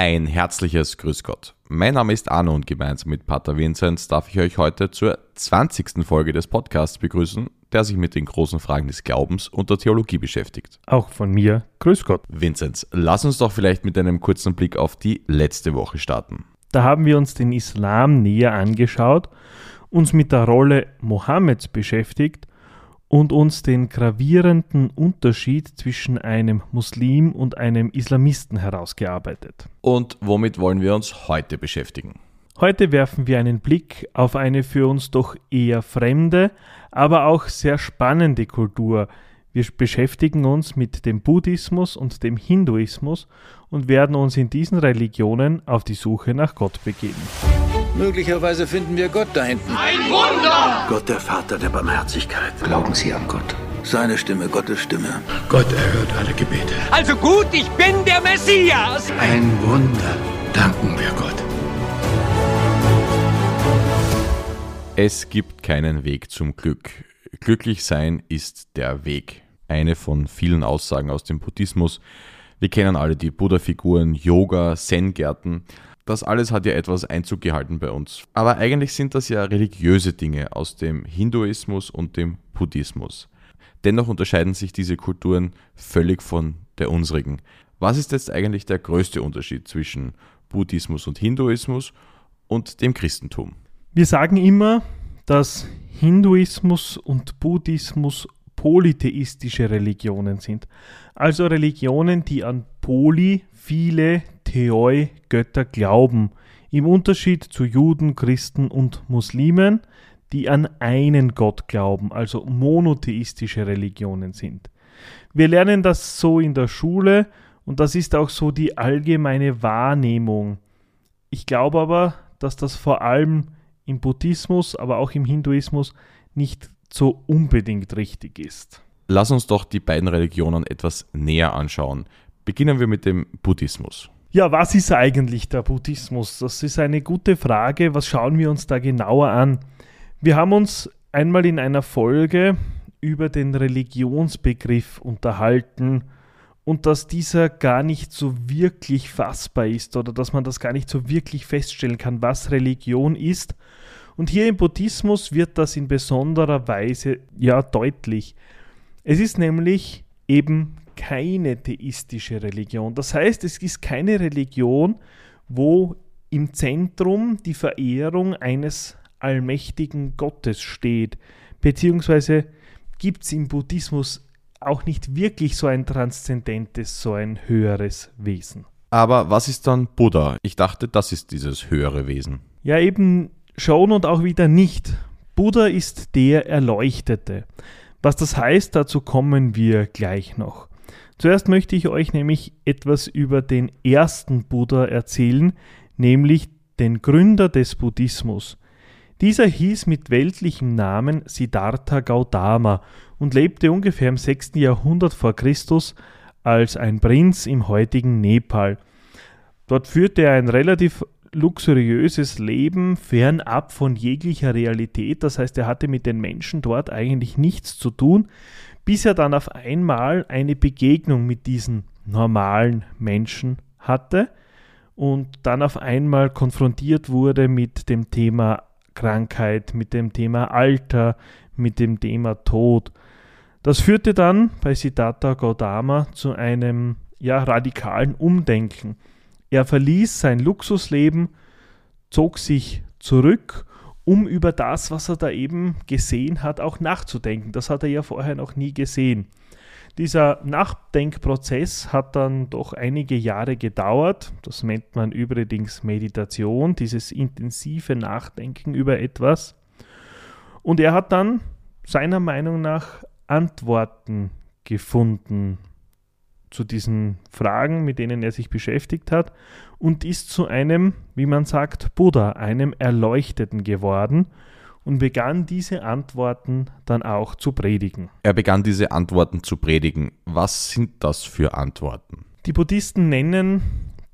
Ein herzliches Grüß Gott. Mein Name ist Arno und gemeinsam mit Pater Vinzenz darf ich euch heute zur 20. Folge des Podcasts begrüßen, der sich mit den großen Fragen des Glaubens und der Theologie beschäftigt. Auch von mir, Grüß Gott. Vinzenz, lass uns doch vielleicht mit einem kurzen Blick auf die letzte Woche starten. Da haben wir uns den Islam näher angeschaut, uns mit der Rolle Mohammeds beschäftigt und uns den gravierenden Unterschied zwischen einem Muslim und einem Islamisten herausgearbeitet. Und womit wollen wir uns heute beschäftigen? Heute werfen wir einen Blick auf eine für uns doch eher fremde, aber auch sehr spannende Kultur. Wir beschäftigen uns mit dem Buddhismus und dem Hinduismus und werden uns in diesen Religionen auf die Suche nach Gott begeben. Möglicherweise finden wir Gott da hinten. Ein Wunder! Gott, der Vater der Barmherzigkeit. Glauben Sie an Gott? Seine Stimme, Gottes Stimme. Gott erhört alle Gebete. Also gut, ich bin der Messias! Ein Wunder. Danken wir Gott. Es gibt keinen Weg zum Glück. Glücklich sein ist der Weg. Eine von vielen Aussagen aus dem Buddhismus. Wir kennen alle die Buddha-Figuren, Yoga, Zen-Gärten. Das alles hat ja etwas Einzug gehalten bei uns. Aber eigentlich sind das ja religiöse Dinge aus dem Hinduismus und dem Buddhismus. Dennoch unterscheiden sich diese Kulturen völlig von der unsrigen. Was ist jetzt eigentlich der größte Unterschied zwischen Buddhismus und Hinduismus und dem Christentum? Wir sagen immer, dass Hinduismus und Buddhismus polytheistische Religionen sind. Also Religionen, die an Poly, viele, Theoi, Götter glauben. Im Unterschied zu Juden, Christen und Muslimen, die an einen Gott glauben, also monotheistische Religionen sind. Wir lernen das so in der Schule und das ist auch so die allgemeine Wahrnehmung. Ich glaube aber, dass das vor allem im Buddhismus, aber auch im Hinduismus nicht so unbedingt richtig ist. Lass uns doch die beiden Religionen etwas näher anschauen. Beginnen wir mit dem Buddhismus. Ja, was ist eigentlich der Buddhismus? Das ist eine gute Frage. Was schauen wir uns da genauer an? Wir haben uns einmal in einer Folge über den Religionsbegriff unterhalten und dass dieser gar nicht so wirklich fassbar ist oder dass man das gar nicht so wirklich feststellen kann, was Religion ist. Und hier im Buddhismus wird das in besonderer Weise ja deutlich. Es ist nämlich eben keine theistische Religion. Das heißt, es ist keine Religion, wo im Zentrum die Verehrung eines allmächtigen Gottes steht, beziehungsweise gibt es im Buddhismus auch nicht wirklich so ein transzendentes, so ein höheres Wesen. Aber was ist dann Buddha? Ich dachte, das ist dieses höhere Wesen. Ja, eben schon und auch wieder nicht. Buddha ist der Erleuchtete. Was das heißt, dazu kommen wir gleich noch. Zuerst möchte ich euch nämlich etwas über den ersten Buddha erzählen, nämlich den Gründer des Buddhismus. Dieser hieß mit weltlichem Namen Siddhartha Gautama und lebte ungefähr im 6. Jahrhundert vor Christus als ein Prinz im heutigen Nepal. Dort führte er ein relativ luxuriöses Leben fernab von jeglicher Realität, das heißt er hatte mit den Menschen dort eigentlich nichts zu tun, bis er dann auf einmal eine Begegnung mit diesen normalen Menschen hatte und dann auf einmal konfrontiert wurde mit dem Thema Krankheit, mit dem Thema Alter, mit dem Thema Tod. Das führte dann bei Siddhartha Gautama zu einem ja, radikalen Umdenken. Er verließ sein Luxusleben, zog sich zurück um über das, was er da eben gesehen hat, auch nachzudenken. Das hat er ja vorher noch nie gesehen. Dieser Nachdenkprozess hat dann doch einige Jahre gedauert. Das nennt man übrigens Meditation, dieses intensive Nachdenken über etwas. Und er hat dann seiner Meinung nach Antworten gefunden zu diesen Fragen, mit denen er sich beschäftigt hat, und ist zu einem, wie man sagt, Buddha, einem Erleuchteten geworden und begann diese Antworten dann auch zu predigen. Er begann diese Antworten zu predigen. Was sind das für Antworten? Die Buddhisten nennen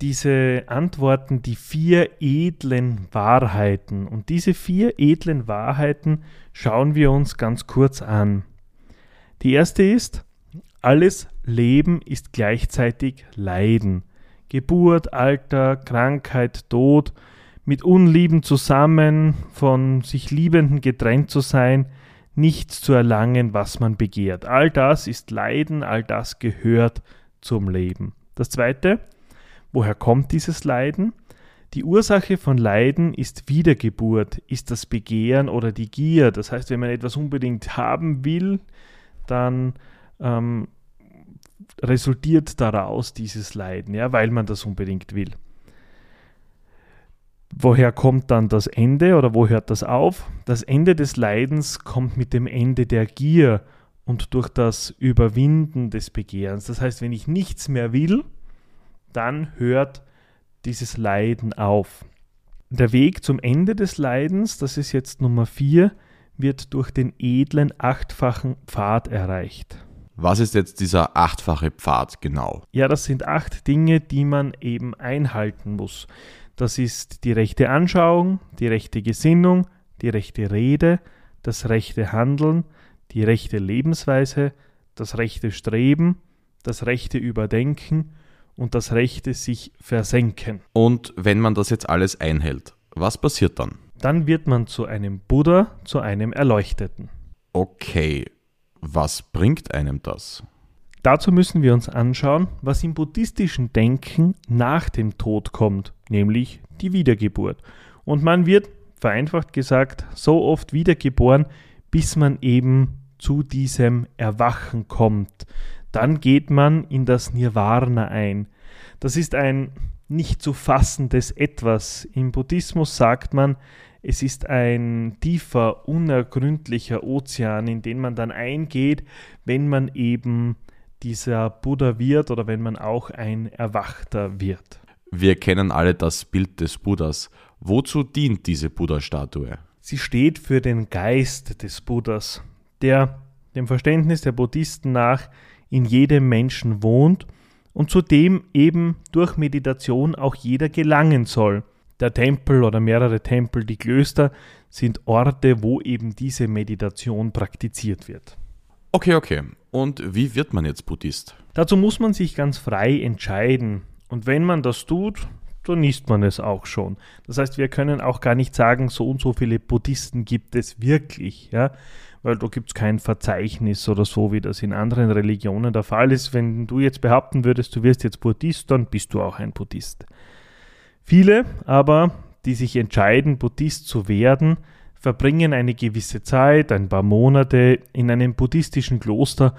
diese Antworten die vier edlen Wahrheiten. Und diese vier edlen Wahrheiten schauen wir uns ganz kurz an. Die erste ist, alles Leben ist gleichzeitig Leiden. Geburt, Alter, Krankheit, Tod, mit Unlieben zusammen, von sich Liebenden getrennt zu sein, nichts zu erlangen, was man begehrt. All das ist Leiden, all das gehört zum Leben. Das Zweite, woher kommt dieses Leiden? Die Ursache von Leiden ist Wiedergeburt, ist das Begehren oder die Gier. Das heißt, wenn man etwas unbedingt haben will, dann ähm, resultiert daraus dieses Leiden, ja, weil man das unbedingt will. Woher kommt dann das Ende oder wo hört das auf? Das Ende des Leidens kommt mit dem Ende der Gier und durch das Überwinden des Begehrens. Das heißt, wenn ich nichts mehr will, dann hört dieses Leiden auf. Der Weg zum Ende des Leidens, das ist jetzt Nummer 4, wird durch den edlen achtfachen Pfad erreicht. Was ist jetzt dieser achtfache Pfad genau? Ja, das sind acht Dinge, die man eben einhalten muss. Das ist die rechte Anschauung, die rechte Gesinnung, die rechte Rede, das rechte Handeln, die rechte Lebensweise, das rechte Streben, das rechte Überdenken und das rechte sich versenken. Und wenn man das jetzt alles einhält, was passiert dann? Dann wird man zu einem Buddha, zu einem Erleuchteten. Okay, was bringt einem das? Dazu müssen wir uns anschauen, was im buddhistischen Denken nach dem Tod kommt, nämlich die Wiedergeburt. Und man wird, vereinfacht gesagt, so oft wiedergeboren, bis man eben zu diesem Erwachen kommt. Dann geht man in das Nirvana ein. Das ist ein nicht zu fassendes Etwas. Im Buddhismus sagt man, es ist ein tiefer, unergründlicher Ozean, in den man dann eingeht, wenn man eben dieser Buddha wird oder wenn man auch ein Erwachter wird. Wir kennen alle das Bild des Buddhas. Wozu dient diese Buddha-Statue? Sie steht für den Geist des Buddhas, der dem Verständnis der Buddhisten nach in jedem Menschen wohnt und zu dem eben durch Meditation auch jeder gelangen soll. Der Tempel oder mehrere Tempel, die Klöster sind Orte, wo eben diese Meditation praktiziert wird. Okay, okay. Und wie wird man jetzt Buddhist? Dazu muss man sich ganz frei entscheiden. Und wenn man das tut, dann ist man es auch schon. Das heißt, wir können auch gar nicht sagen, so und so viele Buddhisten gibt es wirklich, ja, weil da gibt es kein Verzeichnis oder so, wie das in anderen Religionen der Fall ist. Wenn du jetzt behaupten würdest, du wirst jetzt Buddhist, dann bist du auch ein Buddhist. Viele aber, die sich entscheiden, Buddhist zu werden, verbringen eine gewisse Zeit, ein paar Monate in einem buddhistischen Kloster,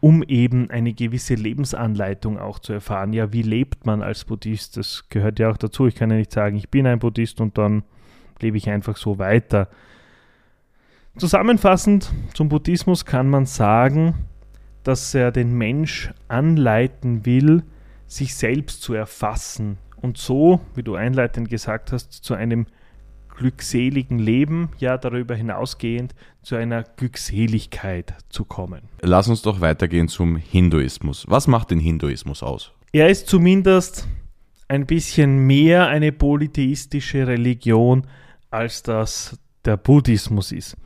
um eben eine gewisse Lebensanleitung auch zu erfahren. Ja, wie lebt man als Buddhist? Das gehört ja auch dazu. Ich kann ja nicht sagen, ich bin ein Buddhist und dann lebe ich einfach so weiter. Zusammenfassend zum Buddhismus kann man sagen, dass er den Mensch anleiten will, sich selbst zu erfassen und so, wie du einleitend gesagt hast, zu einem glückseligen Leben, ja darüber hinausgehend zu einer Glückseligkeit zu kommen. Lass uns doch weitergehen zum Hinduismus. Was macht den Hinduismus aus? Er ist zumindest ein bisschen mehr eine polytheistische Religion, als das der Buddhismus ist.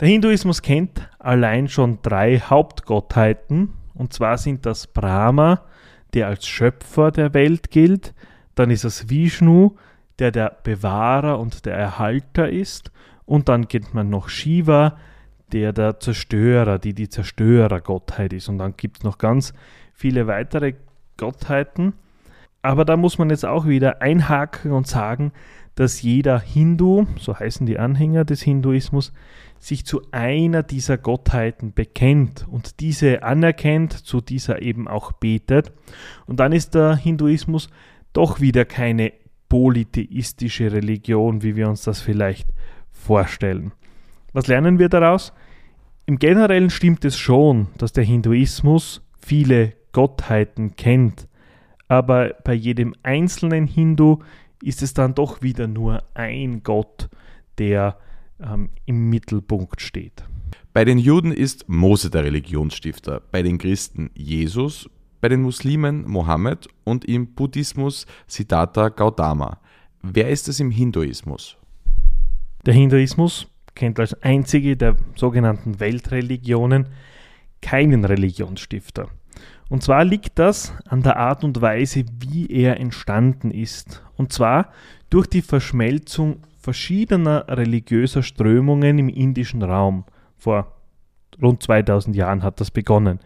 Der Hinduismus kennt allein schon drei Hauptgottheiten, und zwar sind das Brahma, der als Schöpfer der Welt gilt, dann ist es Vishnu, der der Bewahrer und der Erhalter ist. Und dann kennt man noch Shiva, der der Zerstörer, die die Zerstörergottheit ist. Und dann gibt es noch ganz viele weitere Gottheiten. Aber da muss man jetzt auch wieder einhaken und sagen, dass jeder Hindu, so heißen die Anhänger des Hinduismus, sich zu einer dieser Gottheiten bekennt und diese anerkennt, zu dieser eben auch betet. Und dann ist der Hinduismus doch wieder keine polytheistische Religion, wie wir uns das vielleicht vorstellen. Was lernen wir daraus? Im Generellen stimmt es schon, dass der Hinduismus viele Gottheiten kennt, aber bei jedem einzelnen Hindu ist es dann doch wieder nur ein Gott, der ähm, im Mittelpunkt steht. Bei den Juden ist Mose der Religionsstifter, bei den Christen Jesus, bei den Muslimen Mohammed und im Buddhismus Siddhartha Gautama. Wer ist es im Hinduismus? Der Hinduismus kennt als einzige der sogenannten Weltreligionen keinen Religionsstifter. Und zwar liegt das an der Art und Weise, wie er entstanden ist. Und zwar durch die Verschmelzung verschiedener religiöser Strömungen im indischen Raum. Vor rund 2000 Jahren hat das begonnen.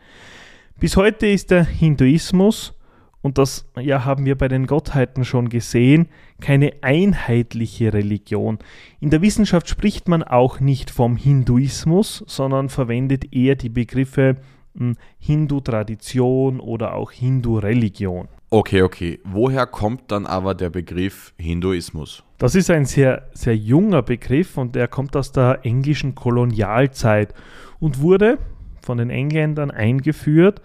Bis heute ist der Hinduismus, und das ja, haben wir bei den Gottheiten schon gesehen, keine einheitliche Religion. In der Wissenschaft spricht man auch nicht vom Hinduismus, sondern verwendet eher die Begriffe hm, Hindu-Tradition oder auch Hindu-Religion. Okay, okay. Woher kommt dann aber der Begriff Hinduismus? Das ist ein sehr, sehr junger Begriff und er kommt aus der englischen Kolonialzeit und wurde von den Engländern eingeführt,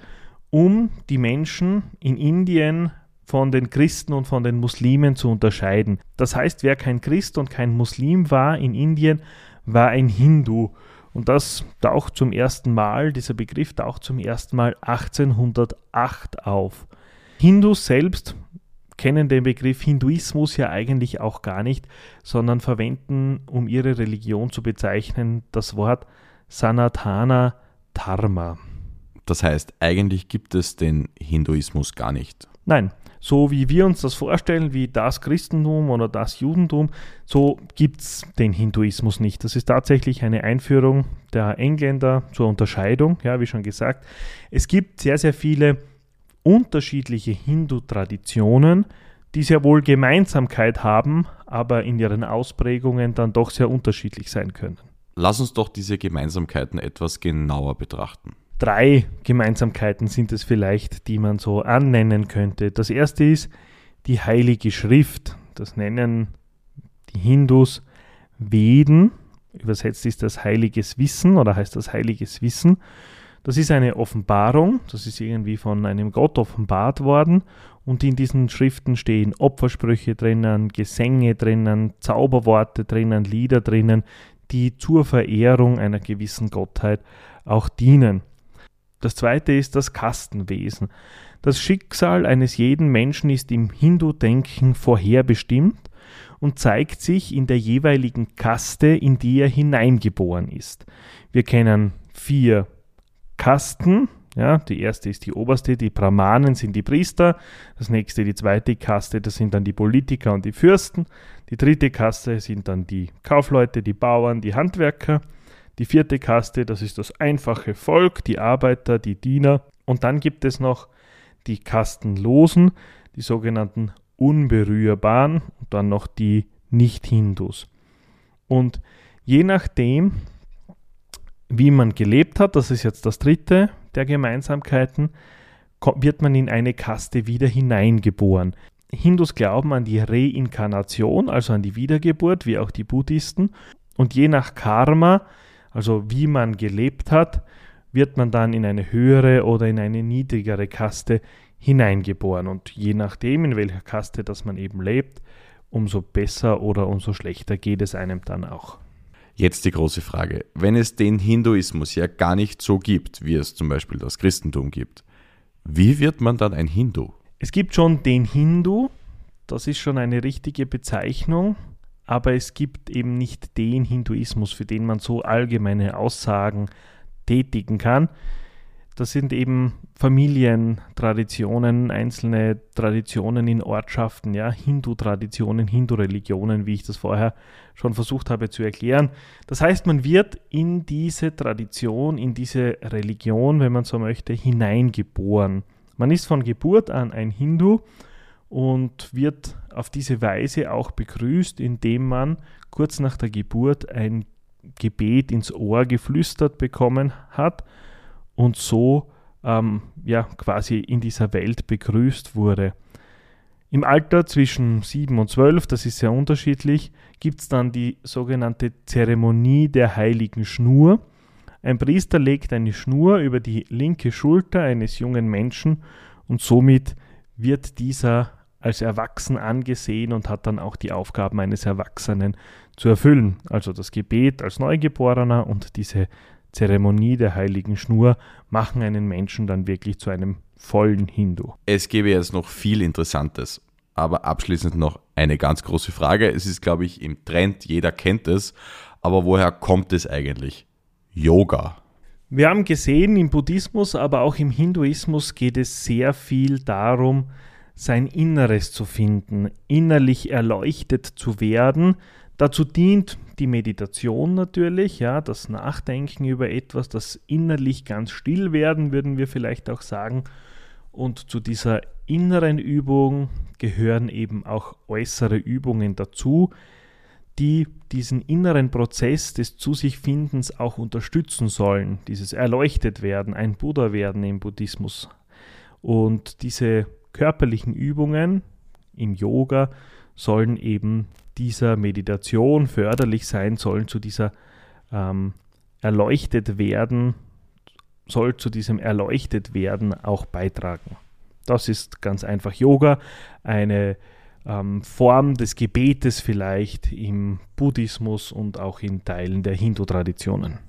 um die Menschen in Indien von den Christen und von den Muslimen zu unterscheiden. Das heißt, wer kein Christ und kein Muslim war in Indien, war ein Hindu. Und das taucht zum ersten Mal, dieser Begriff taucht zum ersten Mal 1808 auf. Hindus selbst kennen den Begriff Hinduismus ja eigentlich auch gar nicht, sondern verwenden, um ihre Religion zu bezeichnen, das Wort Sanatana Dharma. Das heißt, eigentlich gibt es den Hinduismus gar nicht. Nein, so wie wir uns das vorstellen, wie das Christentum oder das Judentum, so gibt es den Hinduismus nicht. Das ist tatsächlich eine Einführung der Engländer zur Unterscheidung, ja, wie schon gesagt. Es gibt sehr, sehr viele unterschiedliche Hindu-Traditionen, die sehr wohl Gemeinsamkeit haben, aber in ihren Ausprägungen dann doch sehr unterschiedlich sein können. Lass uns doch diese Gemeinsamkeiten etwas genauer betrachten. Drei Gemeinsamkeiten sind es vielleicht, die man so annennen könnte. Das erste ist die Heilige Schrift. Das nennen die Hindus Veden. Übersetzt ist das heiliges Wissen oder heißt das heiliges Wissen. Das ist eine Offenbarung, das ist irgendwie von einem Gott offenbart worden und in diesen Schriften stehen Opfersprüche drinnen, Gesänge drinnen, Zauberworte drinnen, Lieder drinnen, die zur Verehrung einer gewissen Gottheit auch dienen. Das zweite ist das Kastenwesen. Das Schicksal eines jeden Menschen ist im Hindu-Denken vorherbestimmt und zeigt sich in der jeweiligen Kaste, in die er hineingeboren ist. Wir kennen vier Kasten. Ja, die erste ist die oberste, die Brahmanen sind die Priester. Das nächste, die zweite Kaste, das sind dann die Politiker und die Fürsten. Die dritte Kaste sind dann die Kaufleute, die Bauern, die Handwerker. Die vierte Kaste, das ist das einfache Volk, die Arbeiter, die Diener. Und dann gibt es noch die Kastenlosen, die sogenannten Unberührbaren und dann noch die Nicht-Hindus. Und je nachdem, wie man gelebt hat, das ist jetzt das dritte der Gemeinsamkeiten, wird man in eine Kaste wieder hineingeboren. Hindus glauben an die Reinkarnation, also an die Wiedergeburt, wie auch die Buddhisten. Und je nach Karma, also wie man gelebt hat, wird man dann in eine höhere oder in eine niedrigere Kaste hineingeboren. Und je nachdem, in welcher Kaste das man eben lebt, umso besser oder umso schlechter geht es einem dann auch. Jetzt die große Frage. Wenn es den Hinduismus ja gar nicht so gibt, wie es zum Beispiel das Christentum gibt, wie wird man dann ein Hindu? Es gibt schon den Hindu, das ist schon eine richtige Bezeichnung, aber es gibt eben nicht den Hinduismus, für den man so allgemeine Aussagen tätigen kann. Das sind eben Familientraditionen, einzelne Traditionen in Ortschaften, ja, Hindu-Traditionen, Hindu-Religionen, wie ich das vorher schon versucht habe zu erklären. Das heißt, man wird in diese Tradition, in diese Religion, wenn man so möchte, hineingeboren. Man ist von Geburt an ein Hindu und wird auf diese Weise auch begrüßt, indem man kurz nach der Geburt ein Gebet ins Ohr geflüstert bekommen hat und so ähm, ja, quasi in dieser Welt begrüßt wurde. Im Alter zwischen 7 und 12, das ist sehr unterschiedlich, gibt es dann die sogenannte Zeremonie der heiligen Schnur. Ein Priester legt eine Schnur über die linke Schulter eines jungen Menschen und somit wird dieser als erwachsen angesehen und hat dann auch die Aufgaben eines Erwachsenen zu erfüllen. Also das Gebet als Neugeborener und diese Zeremonie der heiligen Schnur machen einen Menschen dann wirklich zu einem vollen Hindu. Es gäbe jetzt noch viel Interessantes, aber abschließend noch eine ganz große Frage. Es ist, glaube ich, im Trend, jeder kennt es, aber woher kommt es eigentlich? Yoga. Wir haben gesehen, im Buddhismus, aber auch im Hinduismus geht es sehr viel darum, sein Inneres zu finden, innerlich erleuchtet zu werden. Dazu dient die Meditation natürlich, ja, das Nachdenken über etwas, das innerlich ganz still werden, würden wir vielleicht auch sagen. Und zu dieser inneren Übung gehören eben auch äußere Übungen dazu, die diesen inneren Prozess des Zu sich Findens auch unterstützen sollen, dieses erleuchtet werden, ein Buddha werden im Buddhismus. Und diese körperlichen Übungen im Yoga sollen eben dieser Meditation förderlich sein, sollen zu dieser ähm, erleuchtet werden, soll zu diesem erleuchtet werden auch beitragen. Das ist ganz einfach Yoga, eine ähm, Form des Gebetes vielleicht im Buddhismus und auch in Teilen der Hindu-Traditionen.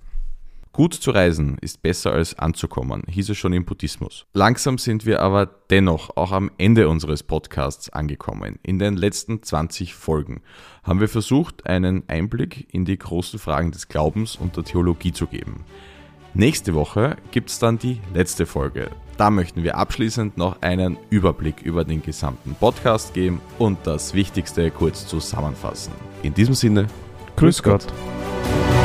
Gut zu reisen ist besser als anzukommen, hieß es schon im Buddhismus. Langsam sind wir aber dennoch auch am Ende unseres Podcasts angekommen. In den letzten 20 Folgen haben wir versucht, einen Einblick in die großen Fragen des Glaubens und der Theologie zu geben. Nächste Woche gibt es dann die letzte Folge. Da möchten wir abschließend noch einen Überblick über den gesamten Podcast geben und das Wichtigste kurz zusammenfassen. In diesem Sinne, Grüß Gott. Gott.